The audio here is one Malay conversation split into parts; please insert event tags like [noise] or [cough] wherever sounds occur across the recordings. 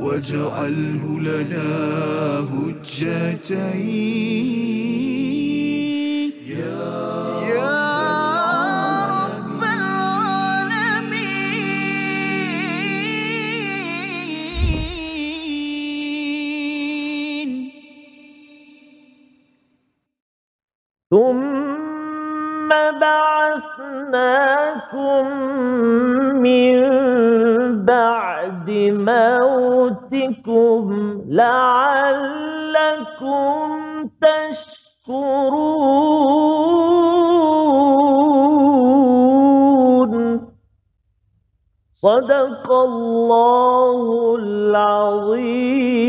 واجعله لنا هجتين. الله العظيم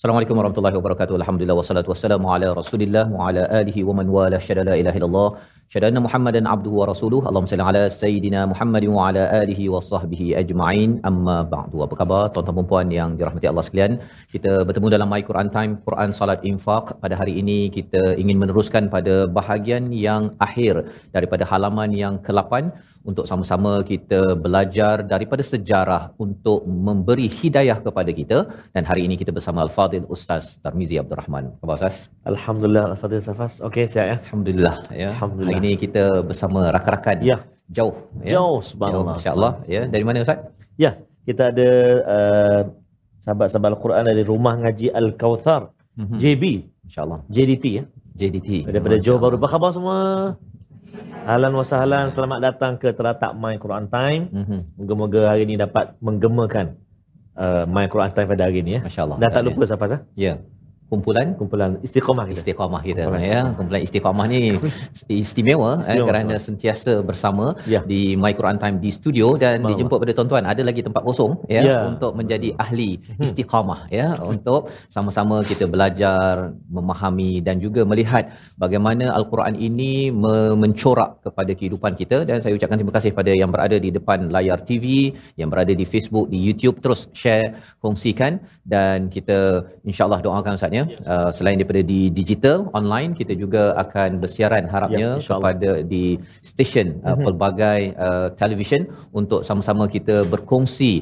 Assalamualaikum warahmatullahi wabarakatuh. Alhamdulillah wassalatu wassalamu ala Rasulillah wa ala alihi wa man wala syada la ilaha illallah. Syada anna Muhammadan abduhu wa rasuluh. Allahumma salli ala sayidina Muhammadin wa ala alihi wa sahbihi ajma'in. Amma ba'du. Apa khabar tuan-tuan dan puan yang dirahmati Allah sekalian? Kita bertemu dalam My Quran Time, Quran Salat Infaq. Pada hari ini kita ingin meneruskan pada bahagian yang akhir daripada halaman yang ke-8 untuk sama-sama kita belajar daripada sejarah untuk memberi hidayah kepada kita dan hari ini kita bersama Al-Fadil Ustaz Tarmizi Abdul Rahman. Apa Ustaz? Alhamdulillah Al-Fatihah Safas. Okey, siap ya. Alhamdulillah ya. Alhamdulillah. Hari ini kita bersama rakan-rakan Ya. jauh ya. Jauh, subhanallah. Insya-Allah ya. Dari mana Ustaz? Ya, kita ada uh, sahabat-sahabat Al-Quran dari Rumah Ngaji Al-Kauthar, Mhm. JB, Insya-Allah. JDT ya. JDT. Daripada Johor Baru. Apa khabar semua? Ahlan wa sahlan, selamat datang ke teratak My Quran Time. Mhm. Moga-moga hari ini dapat menggemakan uh, My Quran Time pada hari ini ya. Masya-Allah. Dan tak lupa siapa sah? Ya. Kumpulan Kumpulan istiqamah kita. istiqamah kita Kumpulan ya kumpulan istiqamah ni istimewa eh, Istimewa, kerana betul. sentiasa bersama Ya. di My Quran Time di studio dan Baik. dijemput pada tuan-tuan ada lagi tempat kosong ya, Ya. untuk menjadi ahli istiqamah ya untuk sama-sama kita belajar memahami dan juga melihat bagaimana al-Quran ini me- mencorak kepada kehidupan kita dan saya ucapkan terima kasih pada yang berada di depan layar TV yang berada di Facebook di YouTube terus share kongsikan dan kita insyaallah doakan Ustaz ya uh, selain daripada di digital online kita juga akan bersiaran harapnya Ya, kepada di stesen uh, Mhm. pelbagai uh, televisyen untuk sama-sama kita berkongsi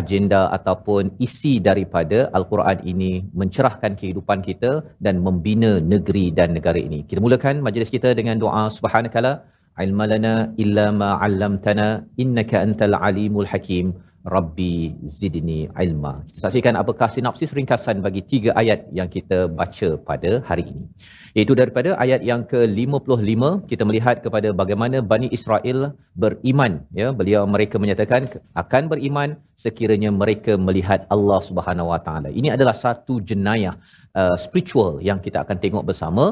agenda ataupun isi daripada al-Quran ini mencerahkan kehidupan kita dan membina negeri dan negara ini. Kita mulakan majlis kita dengan doa subhanakala ilma lana illa ma 'allamtana innaka antal alimul hakim. Rabbi zidni ilma. Kita saksikan apakah sinopsis ringkasan bagi tiga ayat yang kita baca pada hari ini. Iaitu daripada ayat yang ke-55 kita melihat kepada bagaimana Bani Israel beriman ya beliau mereka menyatakan akan beriman sekiranya mereka melihat Allah Subhanahu Wa Taala. Ini adalah satu jenayah uh, spiritual yang kita akan tengok bersama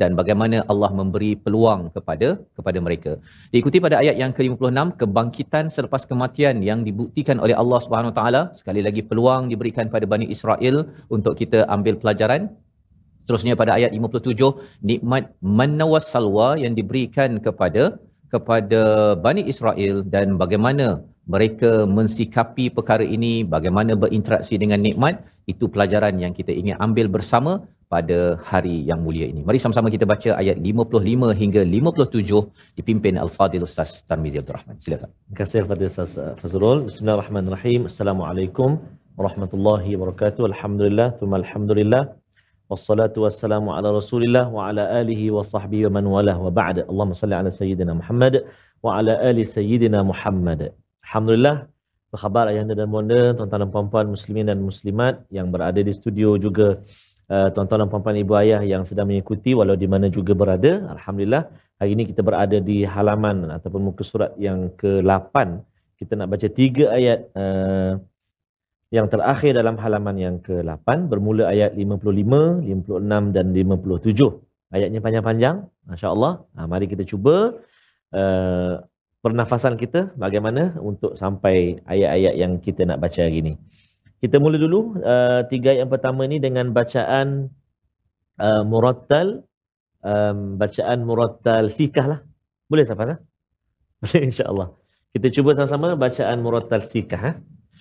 dan bagaimana Allah memberi peluang kepada kepada mereka. Diikuti pada ayat yang ke-56 kebangkitan selepas kematian yang dibuktikan oleh Allah Subhanahu Taala. Sekali lagi peluang diberikan pada Bani Israel untuk kita ambil pelajaran Seterusnya pada ayat 57 nikmat manawas salwa yang diberikan kepada kepada Bani Israel dan bagaimana mereka mensikapi perkara ini, bagaimana berinteraksi dengan nikmat, itu pelajaran yang kita ingin ambil bersama pada hari yang mulia ini. Mari sama-sama kita baca ayat 55 hingga 57 dipimpin Al-Fadil Ustaz Tarmizi Abdul Rahman. Silakan. Terima kasih kepada Ustaz uh, Fazrul. Bismillahirrahmanirrahim. Assalamualaikum warahmatullahi wabarakatuh. Alhamdulillah, thumma alhamdulillah. Wassalatu wassalamu ala Rasulillah wa ala alihi wa sahbihi wa man walah wa ba'd. Allahumma salli ala sayyidina Muhammad wa ala ali sayyidina Muhammad. Alhamdulillah. Apa khabar ayahanda dan bonda, tuan-tuan dan puan-puan muslimin dan muslimat yang berada di studio juga uh, tuan-tuan dan puan-puan ibu ayah yang sedang mengikuti walau di mana juga berada. Alhamdulillah. Hari ini kita berada di halaman ataupun muka surat yang ke-8. Kita nak baca tiga ayat uh, yang terakhir dalam halaman yang ke-8 bermula ayat 55, 56 dan 57. Ayatnya panjang-panjang, masya-Allah. Ha, mari kita cuba uh, pernafasan kita bagaimana untuk sampai ayat-ayat yang kita nak baca hari ini. Kita mula dulu uh, tiga ayat yang pertama ni dengan bacaan uh, murattal um, bacaan murattal sikah lah. Boleh tak Farah? [laughs] Boleh insya-Allah. Kita cuba sama-sama bacaan murattal sikah ha. Eh?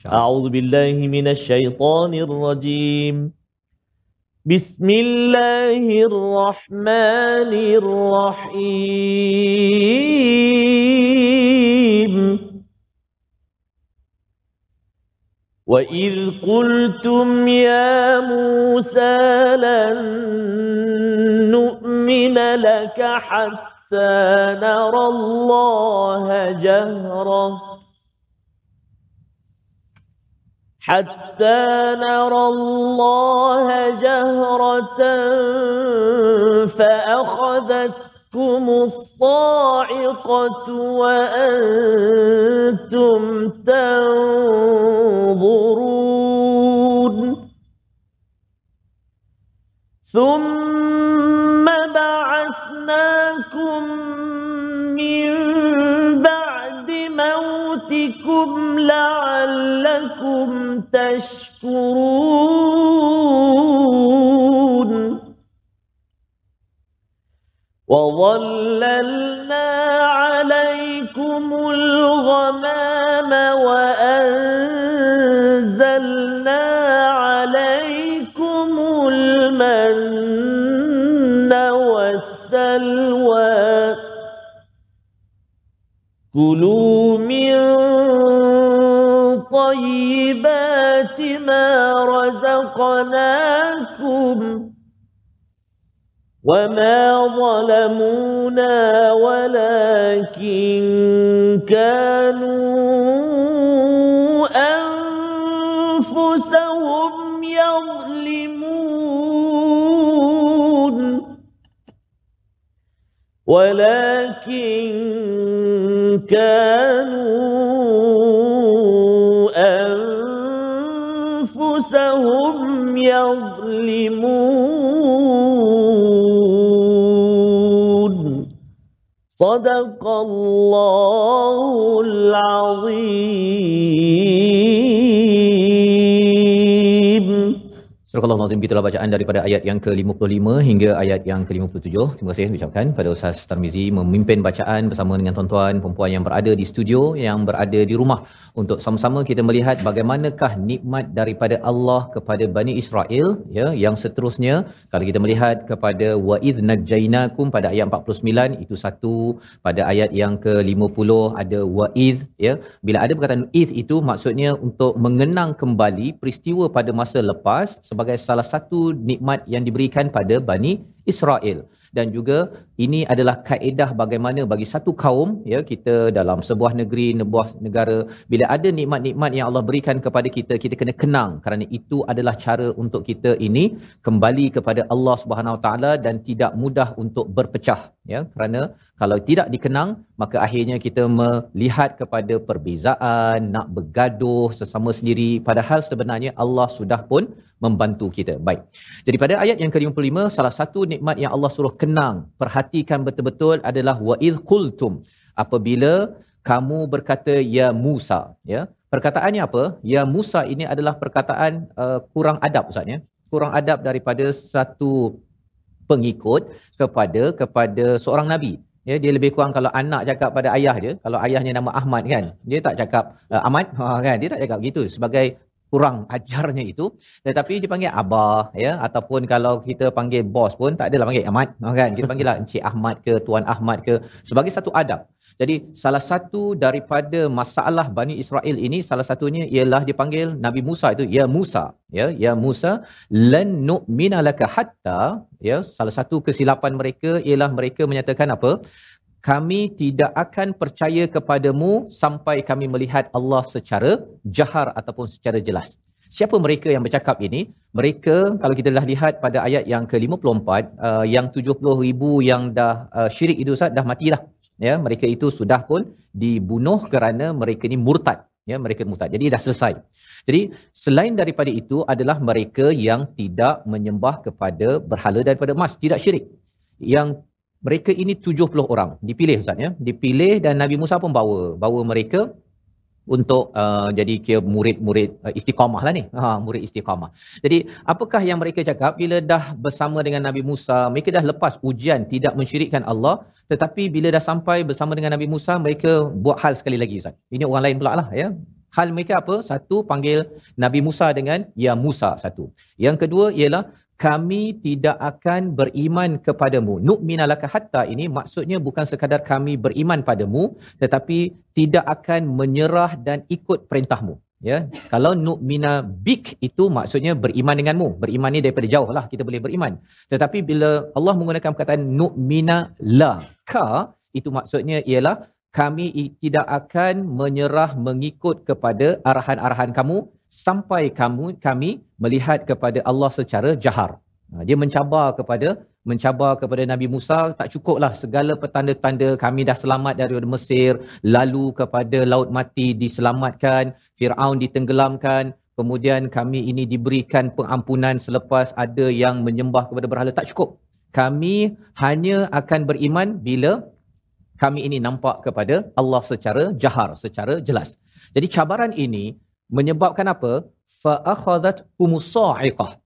A'udzubillahi minasyaitonirrajim. rajim. بسم الله الرحمن الرحيم. وإذ قلتم يا موسى لن نؤمن لك حتى نرى الله جهرةً حتى نرى الله جهرة فأخذتكم الصاعقة وأنتم تنظرون. ثم بعثناكم موتكم لعلكم تشكرون. وظللنا عليكم الغمام كلوا من طيبات ما رزقناكم وما ظلمونا ولكن كانوا ولكن كانوا أنفسهم يظلمون. صدق الله العظيم. Surah Allah Azim itulah bacaan daripada ayat yang ke-55 hingga ayat yang ke-57. Terima kasih ucapkan pada Ustaz Tarmizi memimpin bacaan bersama dengan tuan-tuan perempuan yang berada di studio, yang berada di rumah. Untuk sama-sama kita melihat bagaimanakah nikmat daripada Allah kepada Bani Israel ya yang seterusnya. Kalau kita melihat kepada wa idh najainakum pada ayat 49 itu satu. Pada ayat yang ke-50 ada wa idh ya. Bila ada perkataan idh itu maksudnya untuk mengenang kembali peristiwa pada masa lepas sebagai salah satu nikmat yang diberikan pada Bani Israel. Dan juga ini adalah kaedah bagaimana bagi satu kaum ya kita dalam sebuah negeri sebuah negara bila ada nikmat-nikmat yang Allah berikan kepada kita kita kena kenang kerana itu adalah cara untuk kita ini kembali kepada Allah Subhanahu Wa Taala dan tidak mudah untuk berpecah ya kerana kalau tidak dikenang maka akhirnya kita melihat kepada perbezaan nak bergaduh sesama sendiri. Padahal sebenarnya Allah sudah pun membantu kita. Baik. Jadi pada ayat yang ke-55 salah satu nikmat yang Allah suruh kenang perhatikan betul-betul adalah wa id qultum apabila kamu berkata ya Musa. Ya perkataannya apa? Ya Musa ini adalah perkataan uh, kurang adab ustaz ya. Kurang adab daripada satu pengikut kepada kepada seorang nabi. Ya dia lebih kurang kalau anak cakap pada ayah dia kalau ayahnya nama Ahmad kan dia tak cakap uh, Ahmad [laughs] ha, kan? Dia tak cakap gitu sebagai kurang ajarnya itu. Tetapi dia panggil abah ya ataupun kalau kita panggil bos pun tak adalah panggil Ahmad ha, kan? Kita panggil lah [laughs] Encik Ahmad ke Tuan Ahmad ke sebagai satu adab. Jadi salah satu daripada masalah Bani Israel ini salah satunya ialah dipanggil Nabi Musa itu ya Musa ya ya Musa lan nu'mina laka hatta ya salah satu kesilapan mereka ialah mereka menyatakan apa kami tidak akan percaya kepadamu sampai kami melihat Allah secara jahar ataupun secara jelas. Siapa mereka yang bercakap ini? Mereka kalau kita dah lihat pada ayat yang ke-54 uh, yang 70 ribu yang dah uh, syirik itu Ustaz dah matilah. Ya, mereka itu sudah pun dibunuh kerana mereka ni murtad. Ya, mereka murtad. Jadi dah selesai. Jadi selain daripada itu adalah mereka yang tidak menyembah kepada berhala daripada emas, tidak syirik. Yang mereka ini 70 orang dipilih ustaz ya dipilih dan Nabi Musa pun bawa bawa mereka untuk uh, jadi kira murid-murid uh, istiqamah lah ni. Ha, murid istiqamah. Jadi apakah yang mereka cakap bila dah bersama dengan Nabi Musa, mereka dah lepas ujian tidak mensyirikkan Allah, tetapi bila dah sampai bersama dengan Nabi Musa, mereka buat hal sekali lagi Ustaz. Ini orang lain pula lah ya. Hal mereka apa? Satu panggil Nabi Musa dengan Ya Musa satu. Yang kedua ialah kami tidak akan beriman kepadamu. Nu'mina laka hatta ini maksudnya bukan sekadar kami beriman padamu tetapi tidak akan menyerah dan ikut perintahmu. ya kalau nu'mina bik itu maksudnya beriman denganmu beriman ni daripada jauh lah kita boleh beriman tetapi bila Allah menggunakan perkataan nu'mina la ka itu maksudnya ialah kami tidak akan menyerah mengikut kepada arahan-arahan kamu sampai kamu kami melihat kepada Allah secara jahar. Ha, dia mencabar kepada mencabar kepada Nabi Musa tak cukuplah segala petanda-tanda kami dah selamat daripada Mesir lalu kepada laut mati diselamatkan Firaun ditenggelamkan kemudian kami ini diberikan pengampunan selepas ada yang menyembah kepada berhala. Tak cukup. Kami hanya akan beriman bila kami ini nampak kepada Allah secara jahar secara jelas. Jadi cabaran ini menyebabkan apa? Fa akhadhat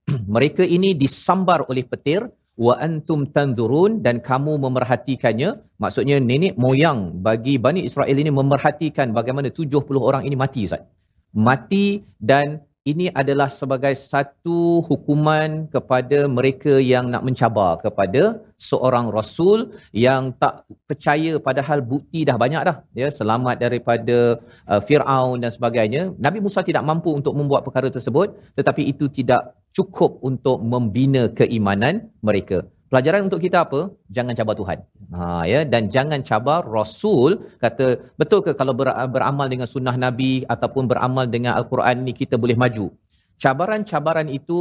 [clears throat] mereka ini disambar oleh petir. Wa antum tanzurun dan kamu memerhatikannya. Maksudnya nenek moyang bagi Bani Israel ini memerhatikan bagaimana 70 orang ini mati Ustaz. Mati dan ini adalah sebagai satu hukuman kepada mereka yang nak mencabar kepada seorang rasul yang tak percaya padahal bukti dah banyak dah ya. Selamat daripada uh, Firaun dan sebagainya. Nabi Musa tidak mampu untuk membuat perkara tersebut tetapi itu tidak cukup untuk membina keimanan mereka pelajaran untuk kita apa? Jangan cabar Tuhan. Ha ya? Dan jangan cabar rasul kata betul ke kalau ber, beramal dengan sunnah nabi ataupun beramal dengan al-Quran ni kita boleh maju? Cabaran-cabaran itu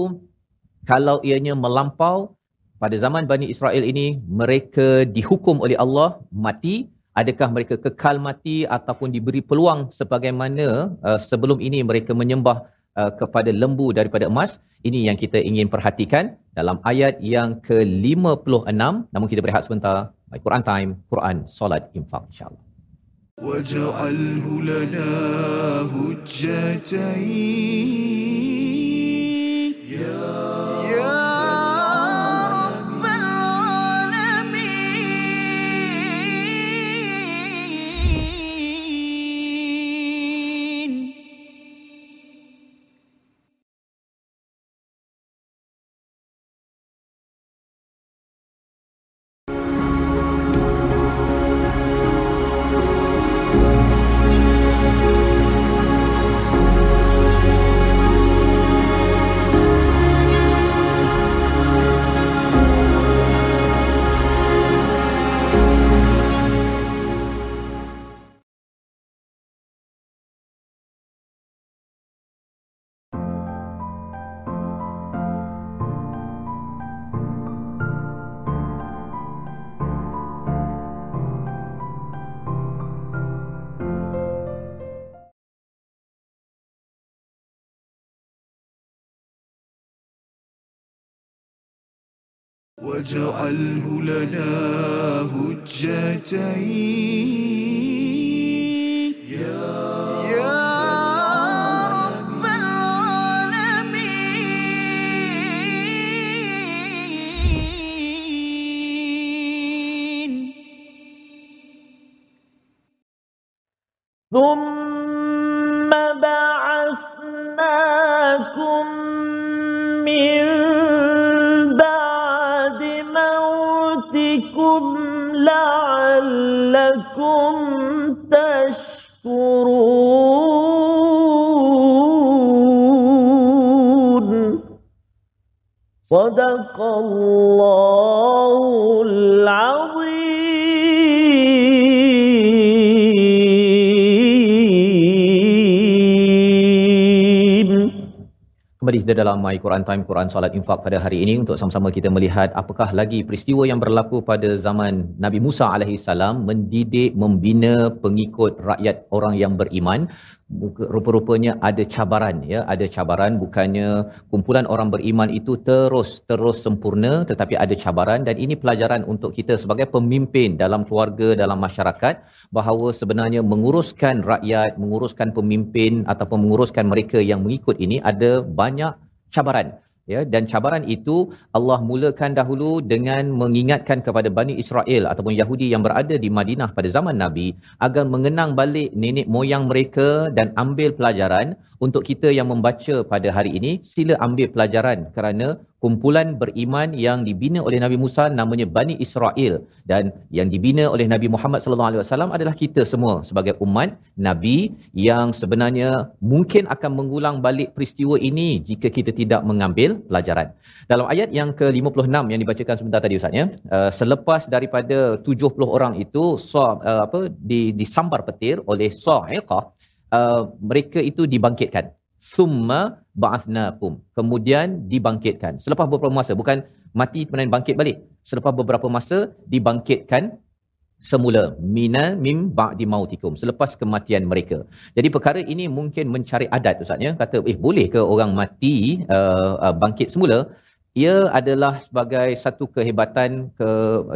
kalau ianya melampau pada zaman Bani Israel ini mereka dihukum oleh Allah mati. Adakah mereka kekal mati ataupun diberi peluang sebagaimana uh, sebelum ini mereka menyembah uh, kepada lembu daripada emas? Ini yang kita ingin perhatikan dalam ayat yang ke-56 namun kita berehat sebentar. Baik Quran time Quran solat infak insyaallah. Waj'alhu lana hujjatain ya واجعله لنا هجتين. Kembali kita dalam My Quran Time Quran Salat Infak pada hari ini untuk sama-sama kita melihat apakah lagi peristiwa yang berlaku pada zaman Nabi Musa salam mendidik membina pengikut rakyat orang yang beriman rupa-rupanya ada cabaran ya. Ada cabaran bukannya kumpulan orang beriman itu terus terus sempurna tetapi ada cabaran. Dan ini pelajaran untuk kita sebagai pemimpin dalam keluarga dalam masyarakat bahawa sebenarnya menguruskan rakyat menguruskan pemimpin ataupun menguruskan mereka yang mengikut ini ada banyak cabaran ya dan cabaran itu Allah mulakan dahulu dengan mengingatkan kepada Bani Israel ataupun Yahudi yang berada di Madinah pada zaman Nabi agar mengenang balik nenek moyang mereka dan ambil pelajaran. Untuk kita yang membaca pada hari ini sila ambil pelajaran kerana kumpulan beriman yang dibina oleh Nabi Musa namanya Bani Israel dan yang dibina oleh Nabi Muhammad sallallahu alaihi wasallam adalah kita semua sebagai umat Nabi yang sebenarnya mungkin akan mengulang balik peristiwa ini jika kita tidak mengambil pelajaran. Dalam ayat yang ke-56 yang dibacakan sebentar tadi Ustaz ya, uh, selepas daripada 70 orang itu so, uh, apa di disambar petir oleh Sa'iqah uh, mereka itu dibangkitkan summa ba'athnakum kemudian dibangkitkan. Selepas beberapa masa bukan mati kemudian bangkit balik. Selepas beberapa masa dibangkitkan semula. Mina mim ba'di mautikum. Selepas kematian mereka. Jadi perkara ini mungkin mencari adat ustaz ya. Kata eh boleh ke orang mati uh, uh, bangkit semula? Ia adalah sebagai satu kehebatan ke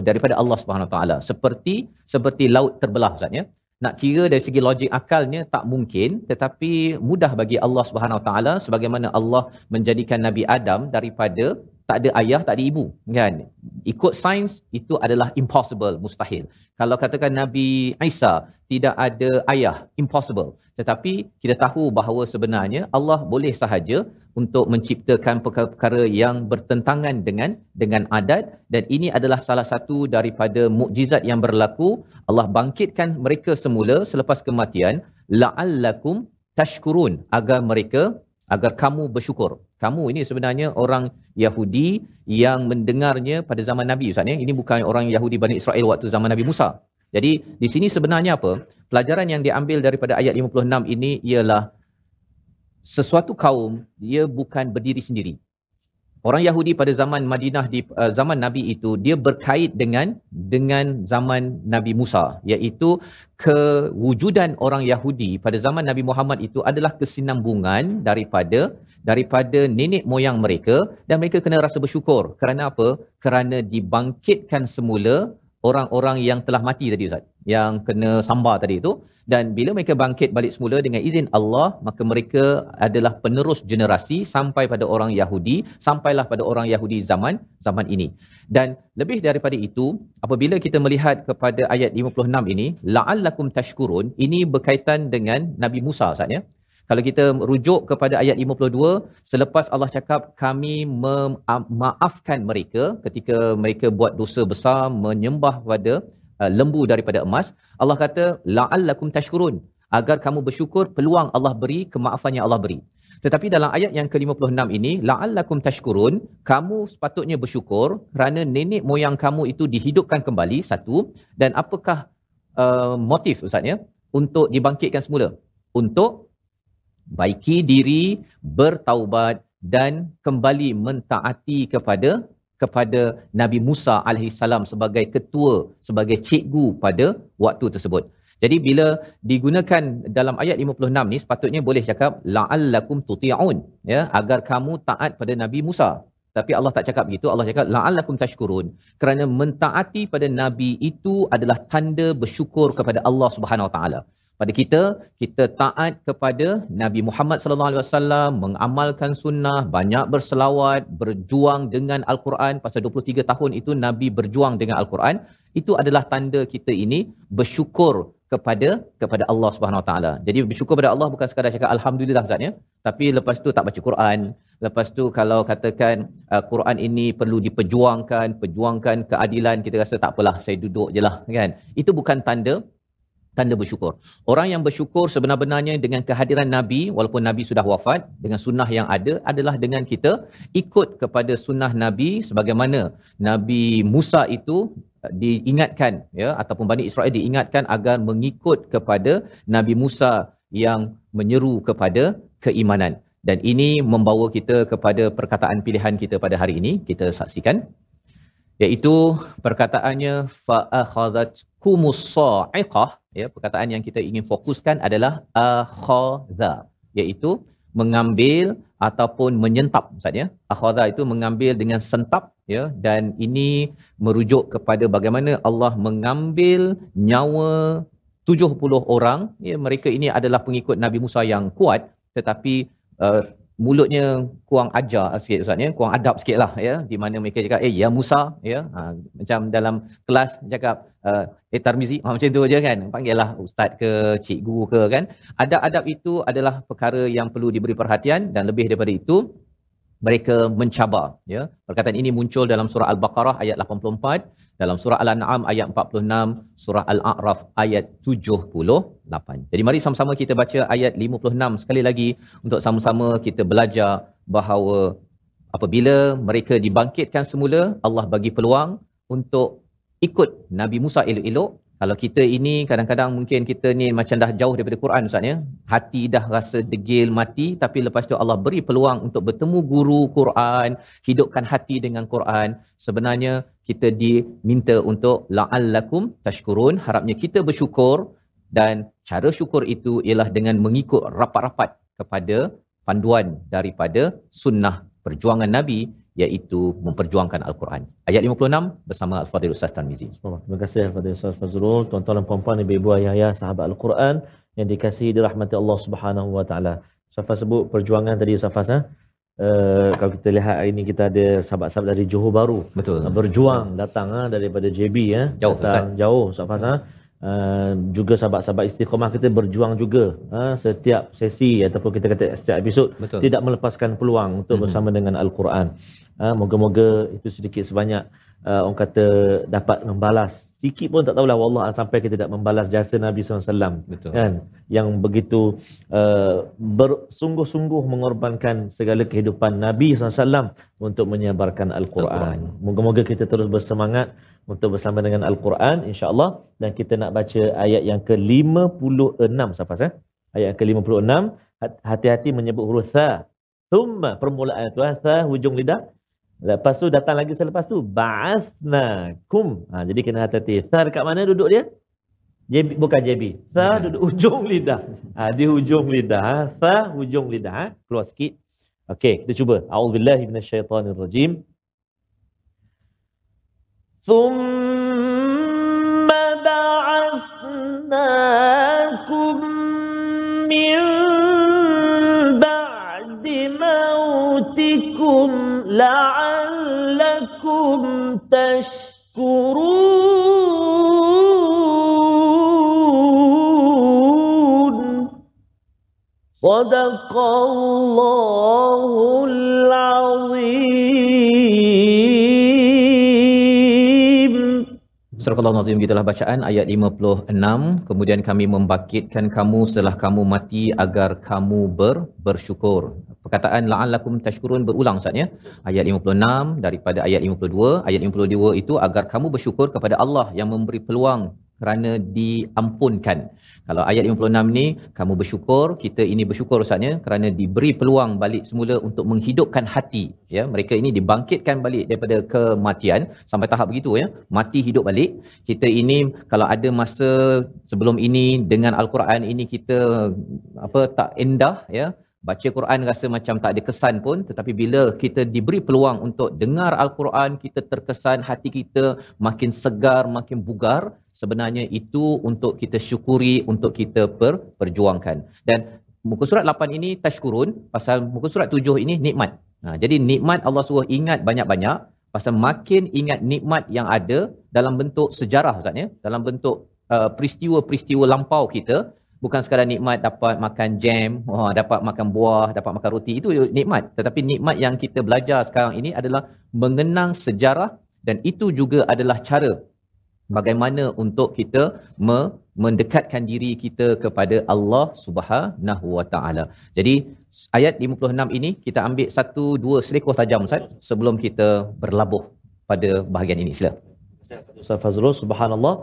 daripada Allah Subhanahu taala. Seperti seperti laut terbelah ustaz ya nak kira dari segi logik akalnya tak mungkin tetapi mudah bagi Allah Subhanahu Wa taala sebagaimana Allah menjadikan Nabi Adam daripada tak ada ayah tak ada ibu kan? Ikut sains itu adalah impossible mustahil. Kalau katakan Nabi Isa tidak ada ayah impossible. Tetapi kita tahu bahawa sebenarnya Allah boleh sahaja untuk menciptakan perkara-perkara yang bertentangan dengan dengan adat dan ini adalah salah satu daripada mukjizat yang berlaku Allah bangkitkan mereka semula selepas kematian la'allakum tashkurun agar mereka agar kamu bersyukur. Kamu ini sebenarnya orang Yahudi yang mendengarnya pada zaman Nabi Ustaz ya. Ini bukan orang Yahudi Bani Israel waktu zaman Nabi Musa. Jadi di sini sebenarnya apa? Pelajaran yang diambil daripada ayat 56 ini ialah sesuatu kaum dia bukan berdiri sendiri. Orang Yahudi pada zaman Madinah di uh, zaman Nabi itu dia berkait dengan dengan zaman Nabi Musa iaitu kewujudan orang Yahudi pada zaman Nabi Muhammad itu adalah kesinambungan daripada daripada nenek moyang mereka dan mereka kena rasa bersyukur kerana apa? Kerana dibangkitkan semula orang-orang yang telah mati tadi Ustaz. Yang kena sambar tadi itu dan bila mereka bangkit balik semula dengan izin Allah maka mereka adalah penerus generasi sampai pada orang Yahudi sampailah pada orang Yahudi zaman zaman ini. Dan lebih daripada itu apabila kita melihat kepada ayat 56 ini la'allakum tashkurun ini berkaitan dengan Nabi Musa Ustaz ya kalau kita rujuk kepada ayat 52 selepas Allah cakap kami memaafkan mereka ketika mereka buat dosa besar menyembah pada uh, lembu daripada emas Allah kata la'allakum tashkurun. Agar kamu bersyukur peluang Allah beri kemaafan yang Allah beri. Tetapi dalam ayat yang ke-56 ini la'allakum tashkurun kamu sepatutnya bersyukur kerana nenek moyang kamu itu dihidupkan kembali satu. Dan apakah uh, motif ustaz ya untuk dibangkitkan semula? Untuk baiki diri bertaubat dan kembali mentaati kepada kepada Nabi Musa alaihissalam sebagai ketua sebagai cikgu pada waktu tersebut. Jadi bila digunakan dalam ayat 56 ni sepatutnya boleh cakap la'allakum tuti'un ya agar kamu taat pada Nabi Musa. Tapi Allah tak cakap begitu. Allah cakap la'allakum tashkurun. Kerana mentaati pada nabi itu adalah tanda bersyukur kepada Allah Subhanahu Wa Taala pada kita kita taat kepada Nabi Muhammad sallallahu alaihi wasallam mengamalkan sunnah banyak berselawat berjuang dengan al-Quran pasal 23 tahun itu Nabi berjuang dengan al-Quran itu adalah tanda kita ini bersyukur kepada kepada Allah Subhanahu Wa Taala. Jadi bersyukur kepada Allah bukan sekadar cakap alhamdulillah Ustaz ya. Tapi lepas tu tak baca Quran, lepas tu kalau katakan uh, Quran ini perlu diperjuangkan, perjuangkan keadilan, kita rasa tak apalah saya duduk jelah kan. Itu bukan tanda tanda bersyukur. Orang yang bersyukur sebenar-benarnya dengan kehadiran Nabi, walaupun Nabi sudah wafat, dengan sunnah yang ada adalah dengan kita ikut kepada sunnah Nabi sebagaimana Nabi Musa itu uh, diingatkan ya ataupun Bani Israel diingatkan agar mengikut kepada Nabi Musa yang menyeru kepada keimanan dan ini membawa kita kepada perkataan pilihan kita pada hari ini kita saksikan iaitu perkataannya fa akhadhat kumus sa'iqah ya perkataan yang kita ingin fokuskan adalah akhadha iaitu mengambil ataupun menyentap ustaz ya. Akhadha itu mengambil dengan sentap ya. Dan ini merujuk kepada bagaimana Allah mengambil nyawa 70 orang. Ya mereka ini adalah pengikut Nabi Musa yang kuat tetapi uh, mulutnya kurang ajar sikit ustaz ya. Kurang adab sikitlah ya. Di mana mereka cakap eh ya Musa ya. Ha, macam dalam kelas cakap uh, eh Tarmizi ha, macam tu aja kan. Panggillah ustaz ke cikgu ke kan. Adab-adab itu adalah perkara yang perlu diberi perhatian dan lebih daripada itu mereka mencabar ya. Perkataan ini muncul dalam surah al-baqarah ayat 84 dalam surah al-an'am ayat 46 surah al-a'raf ayat 78 jadi mari sama-sama kita baca ayat 56 sekali lagi untuk sama-sama kita belajar bahawa apabila mereka dibangkitkan semula Allah bagi peluang untuk ikut Nabi Musa elok-elok kalau kita ini kadang-kadang mungkin kita ni macam dah jauh daripada Quran Ustaz ya. Hati dah rasa degil mati tapi lepas tu Allah beri peluang untuk bertemu guru Quran, hidupkan hati dengan Quran. Sebenarnya kita diminta untuk la'allakum tashkurun, harapnya kita bersyukur dan cara syukur itu ialah dengan mengikut rapat-rapat kepada panduan daripada sunnah perjuangan Nabi iaitu memperjuangkan Al-Quran. Ayat 56 bersama Al-Fadhil Ustaz Tarmizi. Allah. Terima kasih kepada Ustaz Fazrul, tuan-tuan dan puan-puan, ibu-ibu, ayah-ayah, sahabat Al-Quran yang dikasihi dirahmati Allah Subhanahu Wa Taala. Ustaz Faz sebut perjuangan tadi Ustaz Faz, ha? Uh, kalau kita lihat hari ini kita ada sahabat-sahabat dari Johor Baru Betul. berjuang datang ha, daripada JB ya Jauh, datang jauh Ustaz Faz ha? Uh, juga sahabat-sahabat istiqamah kita berjuang juga ha, setiap sesi ataupun kita kata setiap episod Betul. tidak melepaskan peluang untuk Mhm. bersama dengan Al-Quran. Ha, moga-moga itu sedikit sebanyak uh, orang kata dapat membalas. Sikit pun tak tahulah wallah sampai kita tak membalas jasa Nabi SAW. Betul. Kan? Yang begitu uh, bersungguh-sungguh mengorbankan segala kehidupan Nabi SAW untuk menyebarkan Al-Quran. Al-Quran. Moga-moga kita terus bersemangat untuk bersama dengan Al-Quran insya-Allah dan kita nak baca ayat yang ke-56 Safas eh. Ayat yang ke-56 Hat- hati-hati menyebut huruf tha. Thumma permulaan tu eh, tha hujung lidah. Lepas tu datang lagi selepas tu ba'athnakum. Ha jadi kena hati-hati. Tha dekat mana duduk dia? JB, bukan JB. Tha Bukan. duduk hujung lidah. Ha di hujung lidah. Ha. Tha hujung lidah. Ha. Keluar sikit. Okey, kita cuba. A'udzubillahi minasyaitonirrajim. ثم بعثناكم من بعد موتكم لعلكم تشكرون. صدق الله العظيم. Surah Al-Nazim gitulah bacaan ayat 56 kemudian kami membangkitkan kamu setelah kamu mati agar kamu ber, bersyukur. Perkataan la'allakum tashkurun berulang Ustaz ya. Ayat 56 daripada ayat 52 ayat 52 itu agar kamu bersyukur kepada Allah yang memberi peluang kerana diampunkan. Kalau ayat 56 ni kamu bersyukur, kita ini bersyukur Ustaznya kerana diberi peluang balik semula untuk menghidupkan hati. Ya, mereka ini dibangkitkan balik daripada kematian sampai tahap begitu ya. Mati hidup balik. Kita ini kalau ada masa sebelum ini dengan al-Quran ini kita apa tak endah ya, baca Quran rasa macam tak ada kesan pun tetapi bila kita diberi peluang untuk dengar al-Quran kita terkesan hati kita makin segar makin bugar sebenarnya itu untuk kita syukuri untuk kita per, perjuangkan. Dan muka surat 8 ini tashkurun pasal muka surat 7 ini nikmat. Ha, jadi nikmat Allah suruh ingat banyak-banyak pasal makin ingat nikmat yang ada dalam bentuk sejarah Ustaz ya? Dalam bentuk uh, peristiwa-peristiwa lampau kita bukan sekadar nikmat dapat makan jam, wah, dapat makan buah, dapat makan roti itu nikmat. Tetapi nikmat yang kita belajar sekarang ini adalah mengenang sejarah dan itu juga adalah cara bagaimana untuk kita me- mendekatkan diri kita kepada Allah Subhanahu Wa Taala. Jadi ayat 56 ini kita ambil satu dua selekoh tajam Ustaz sebelum kita berlabuh pada bahagian ini. Sila. Ustaz Fazrul, subhanallah.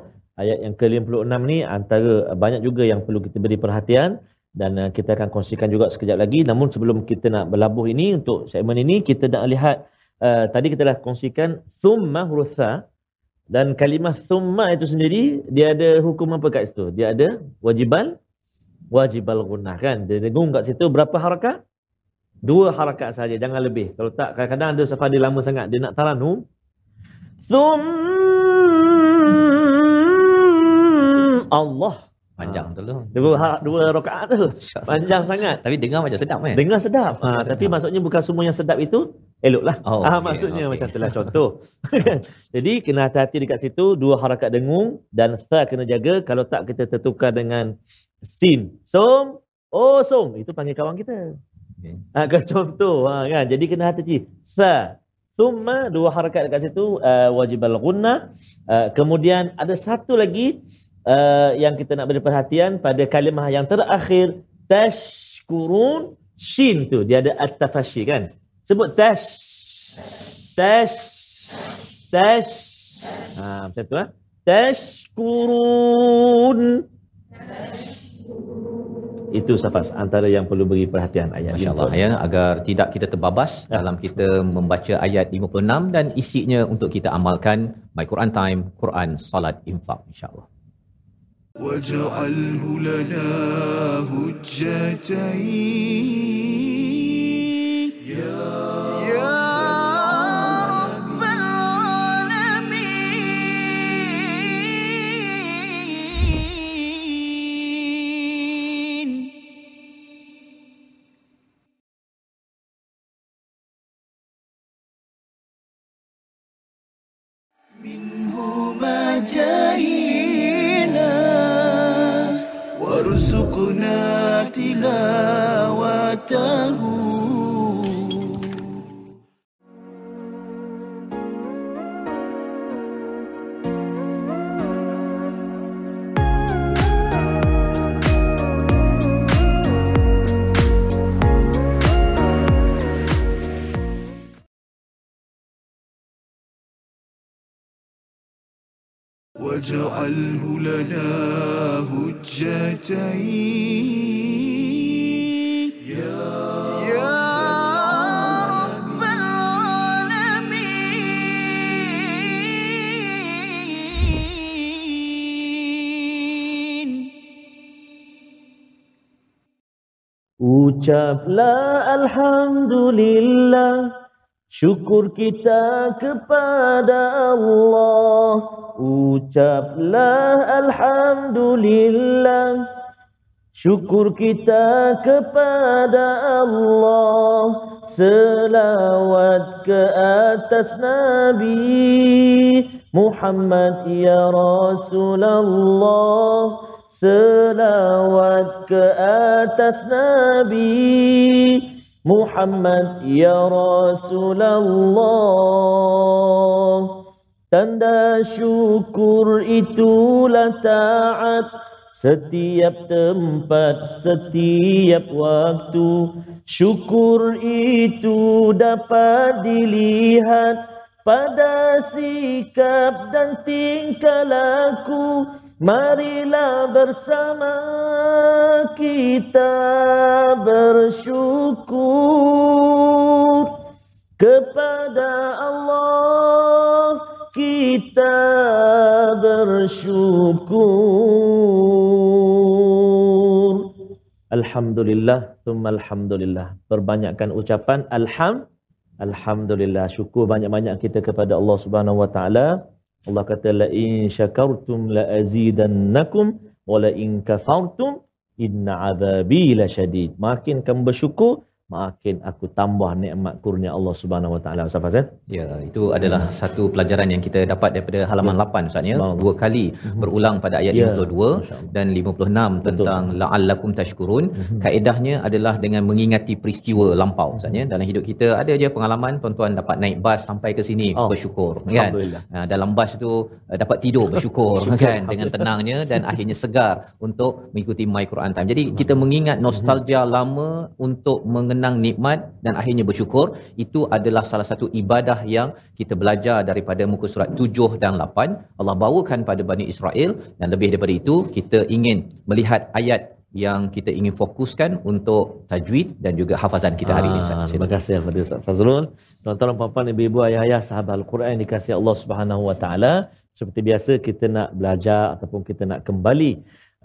Ayat yang ke-56 ni antara banyak juga yang perlu kita beri perhatian dan uh, kita akan kongsikan juga sekejap lagi. Namun sebelum kita nak berlabuh ini untuk segmen ini kita nak lihat uh, tadi kita dah kongsikan thumma huruf tha dan kalimah thumma itu sendiri dia ada hukum apa kat situ? Dia ada wajibal wajibal gunnah kan. Dia dengung kat situ berapa harakat? Dua harakat saja, jangan lebih. Kalau tak kadang-kadang ada safar lama sangat dia nak taranum. Thum Allah. Panjang Ha. tu lah. Dua ha- dua rakaat tu. Panjang sangat. Tapi dengar macam sedap kan? Dengar sedap. Ha, tapi maksudnya bukan semua yang sedap itu eloklah. Oh, ah okey, maksudnya okey. macam itulah contoh. [laughs] Jadi kena hati-hati dekat situ dua harakat dengung dan tha kena jaga kalau tak kita tertukar dengan sin. Som, oh som itu panggil kawan kita. Okay. Ha, kan contoh ha, kan. Jadi kena hati-hati. Sa. Thumma dua harakat dekat situ uh, wajib al-gunnah. Uh, kemudian ada satu lagi uh, yang kita nak beri perhatian pada kalimah yang terakhir tashkurun shin tu dia ada at-tafashi kan. Sebut tash. Tash. Tash. Ha, macam tu ha. Tashkurun. Itu safas antara yang perlu beri perhatian ayat Masya Allah ya agar tidak kita terbabas Ya. dalam kita membaca ayat 56 dan isinya untuk kita amalkan My Quran Time Quran Salat Infak insya-Allah. واجعله لنا هجتين. واجعله لنا هجتين. يا رب العالمين. Ucaplah Alhamdulillah. Syukur kita kepada Allah. Ucaplah Alhamdulillah. Syukur kita kepada Allah. Selawat ke atas Nabi Muhammad ya Rasulullah. Selawat ke atas Nabi Muhammad ya Rasulullah Tanda syukur itulah taat. Setiap tempat, setiap waktu Syukur itu dapat dilihat Pada sikap dan tingkah laku Marilah bersama kita bersyukur kepada Allah. Kita bersyukur. Alhamdulillah thumma alhamdulillah. Perbanyakkan ucapan alham alhamdulillah. Syukur banyak-banyak kita kepada Allah Subhanahu wa taala Allah kata la in syakartum la azidannakum wa la in kafartum inna azabi lasyadid makin kamu bersyukur makin aku tambah nikmat kurnia Allah Subhanahu wa taala Ustaz Fazal Ya, itu adalah satu pelajaran yang kita dapat daripada halaman 8 Ustaz ya. Dua kali berulang pada ayat Ya, 52 Masya Allah. dan 56 tentang la'allakum tashkurun. Mhm. Kaedahnya adalah dengan mengingati peristiwa lampau Ustaz ya. Dalam hidup kita ada je pengalaman tuan-tuan dapat naik bas sampai ke sini Oh, bersyukur kan. Ha, dalam bas tu uh, dapat tidur [laughs] bersyukur kan dengan tenangnya dan akhirnya segar untuk mengikuti My Quran Time. Jadi kita mengingat nostalgia lama untuk mengenang nikmat dan akhirnya bersyukur itu adalah salah satu ibadah yang kita belajar daripada muka surat 7 dan 8 Allah bawakan pada Bani Israel dan lebih daripada itu kita ingin melihat ayat yang kita ingin fokuskan untuk tajwid dan juga hafazan kita hari ini Ah, Ustaz. Terima kasih kepada Ustaz Fazrul. Tuan-tuan, puan-puan, ibu-ibu, ayah-ayah, sahabat Al-Quran dikasihi Allah Subhanahu Wa Taala. Seperti biasa kita nak belajar ataupun kita nak kembali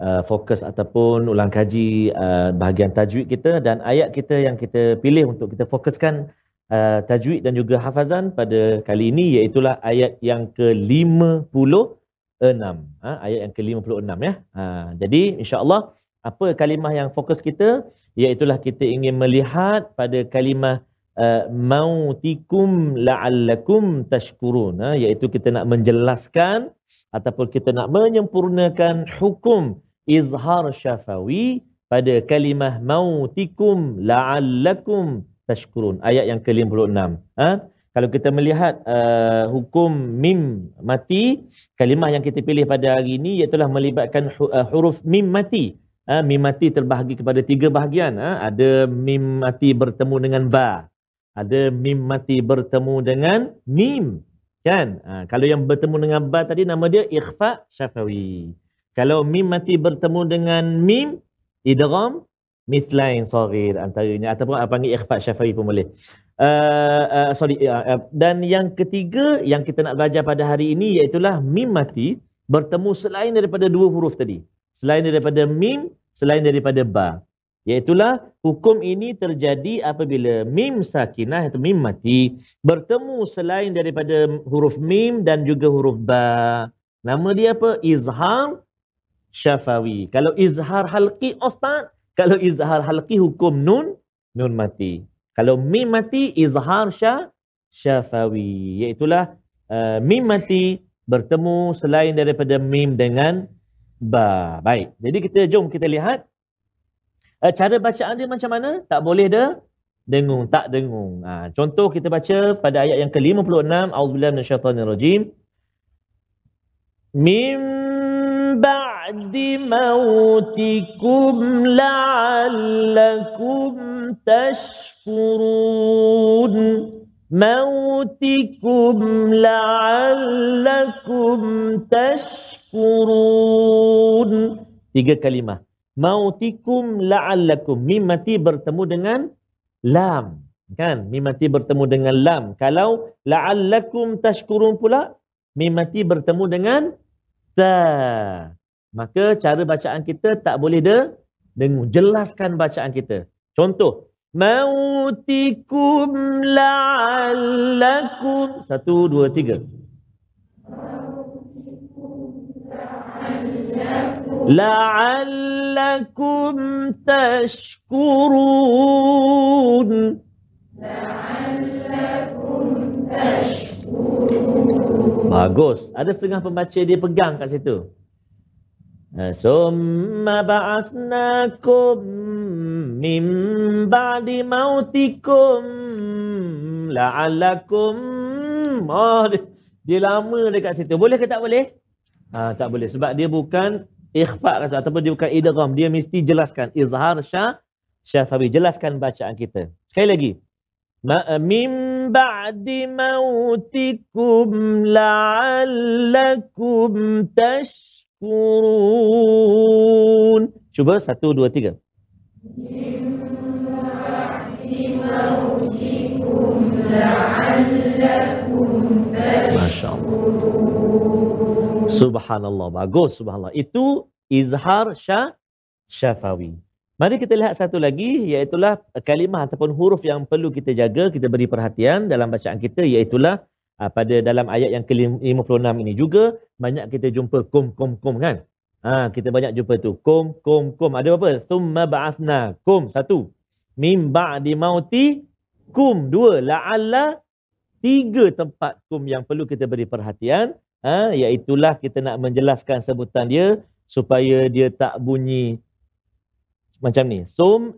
uh, fokus ataupun ulang kaji uh, bahagian tajwid kita dan ayat kita yang kita pilih untuk kita fokuskan uh, tajwid dan juga hafazan pada kali ini iaitulah ayat yang ke-56. Ha, ayat yang ke-56 ya. Ha, jadi insya-Allah apa kalimah yang fokus kita iaitulah kita ingin melihat pada kalimah uh, mautikum la'allakum tashkurun ha, iaitu kita nak menjelaskan ataupun kita nak menyempurnakan hukum izhar syafawi pada kalimah mautikum la'allakum tashkurun. Ayat yang ke-56. Ha? Kalau kita melihat uh, hukum mim mati, kalimah yang kita pilih pada hari ini iaitu melibatkan hu- uh, huruf mim mati. Ha? Mim mati terbahagi kepada tiga bahagian. Ha? Ada mim mati bertemu dengan ba. Ada mim mati bertemu dengan mim. Kan? Ha, kalau yang bertemu dengan ba tadi nama dia ikhfa syafawi. Kalau mim mati bertemu dengan mim, idgham mithlain saghir antaranya ataupun apa panggil ikhfa syafawi pun boleh. Uh, uh, sorry uh, uh, dan yang ketiga yang kita nak belajar pada hari ini iaitu mim mati bertemu selain daripada dua huruf tadi. Selain daripada mim, selain daripada ba. Iaitulah hukum ini terjadi apabila mim sakinah atau mim mati bertemu selain daripada huruf mim dan juga huruf ba. Nama dia apa? Izhar syafawi. Kalau izhar halqi ustaz, kalau izhar halqi hukum nun, nun mati. Kalau mim mati, izhar syah, syafawi. Iaitulah uh, mim mati bertemu selain daripada mim dengan ba. Baik. Jadi kita jom kita lihat uh, cara bacaan dia macam mana? Tak boleh dah dengung, tak dengung. Ha, contoh kita baca pada ayat yang ke-56, Auzubillahi minasyaitanirrajim. Mim ba'di mautikum la'allakum tashkurun. Mautikum la'allakum tashkurun. Tiga kalimah. Mautikum la'allakum. Mim mati bertemu dengan lam. Kan? Mim mati bertemu dengan lam. Kalau la'allakum tashkurun pula, mim mati bertemu dengan ta maka cara bacaan kita tak boleh de dengu jelaskan bacaan kita. Contoh mautikum la'allakum. Satu dua tiga. La'allakum tashkurun. La'allakum tashkurun. Bagus. Ada setengah pembaca dia pegang kat situ. Summa ba'asnakum min ba'di mautikum la'allakum. Oh, dia, dia lama dekat situ. Boleh ke tak boleh? Ha, tak boleh. Sebab dia bukan ikhfa rasa ataupun dia bukan idgham. Dia mesti jelaskan. Izhar syah, syafawi. Jelaskan bacaan kita. Sekali lagi. Mim ba'di mautikum la'allakum tashkurun. Cuba. Satu, dua, tiga. Masya Allah. Subhanallah. Bagus. Subhanallah. Itu izhar syah syafawi. Mari kita lihat satu lagi iaitulah kalimah ataupun huruf yang perlu kita jaga, kita beri perhatian dalam bacaan kita iaitulah uh, pada dalam ayat yang ke-56 ini juga banyak kita jumpa kum kum kum kan? Ha, kita banyak jumpa tu kum kum kum. Ada apa? Thumma ba'athna kum satu. Mim ba'di mauti kum dua. La'alla tiga tempat kum yang perlu kita beri perhatian. Ha, iaitulah kita nak menjelaskan sebutan dia supaya dia tak bunyi macam ni. Sum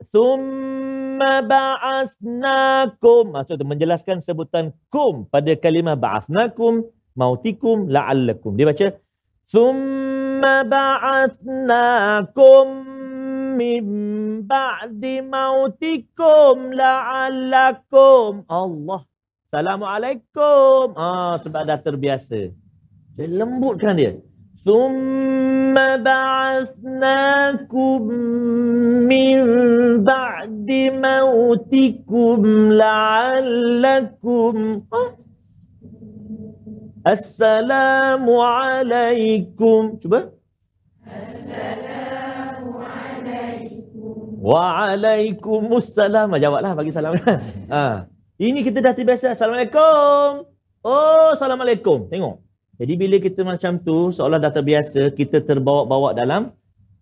ba'asnakum. Maksud menjelaskan sebutan kum pada kalimah ba'asnakum mautikum la'allakum. Dia baca summa ba'asnakum min ba'di mautikum la'allakum. Allah. Assalamualaikum. Ah sebab dah terbiasa. Dia lembutkan dia. ثم بعثناكم من بعد موتكم لعلكم السلام عليكم cuba Waalaikumsalam. Jawablah bagi salam. ha. [laughs] Ini kita dah terbiasa. Assalamualaikum. Oh, Assalamualaikum. Tengok. Jadi bila kita macam tu, seolah dah terbiasa, kita terbawa-bawa dalam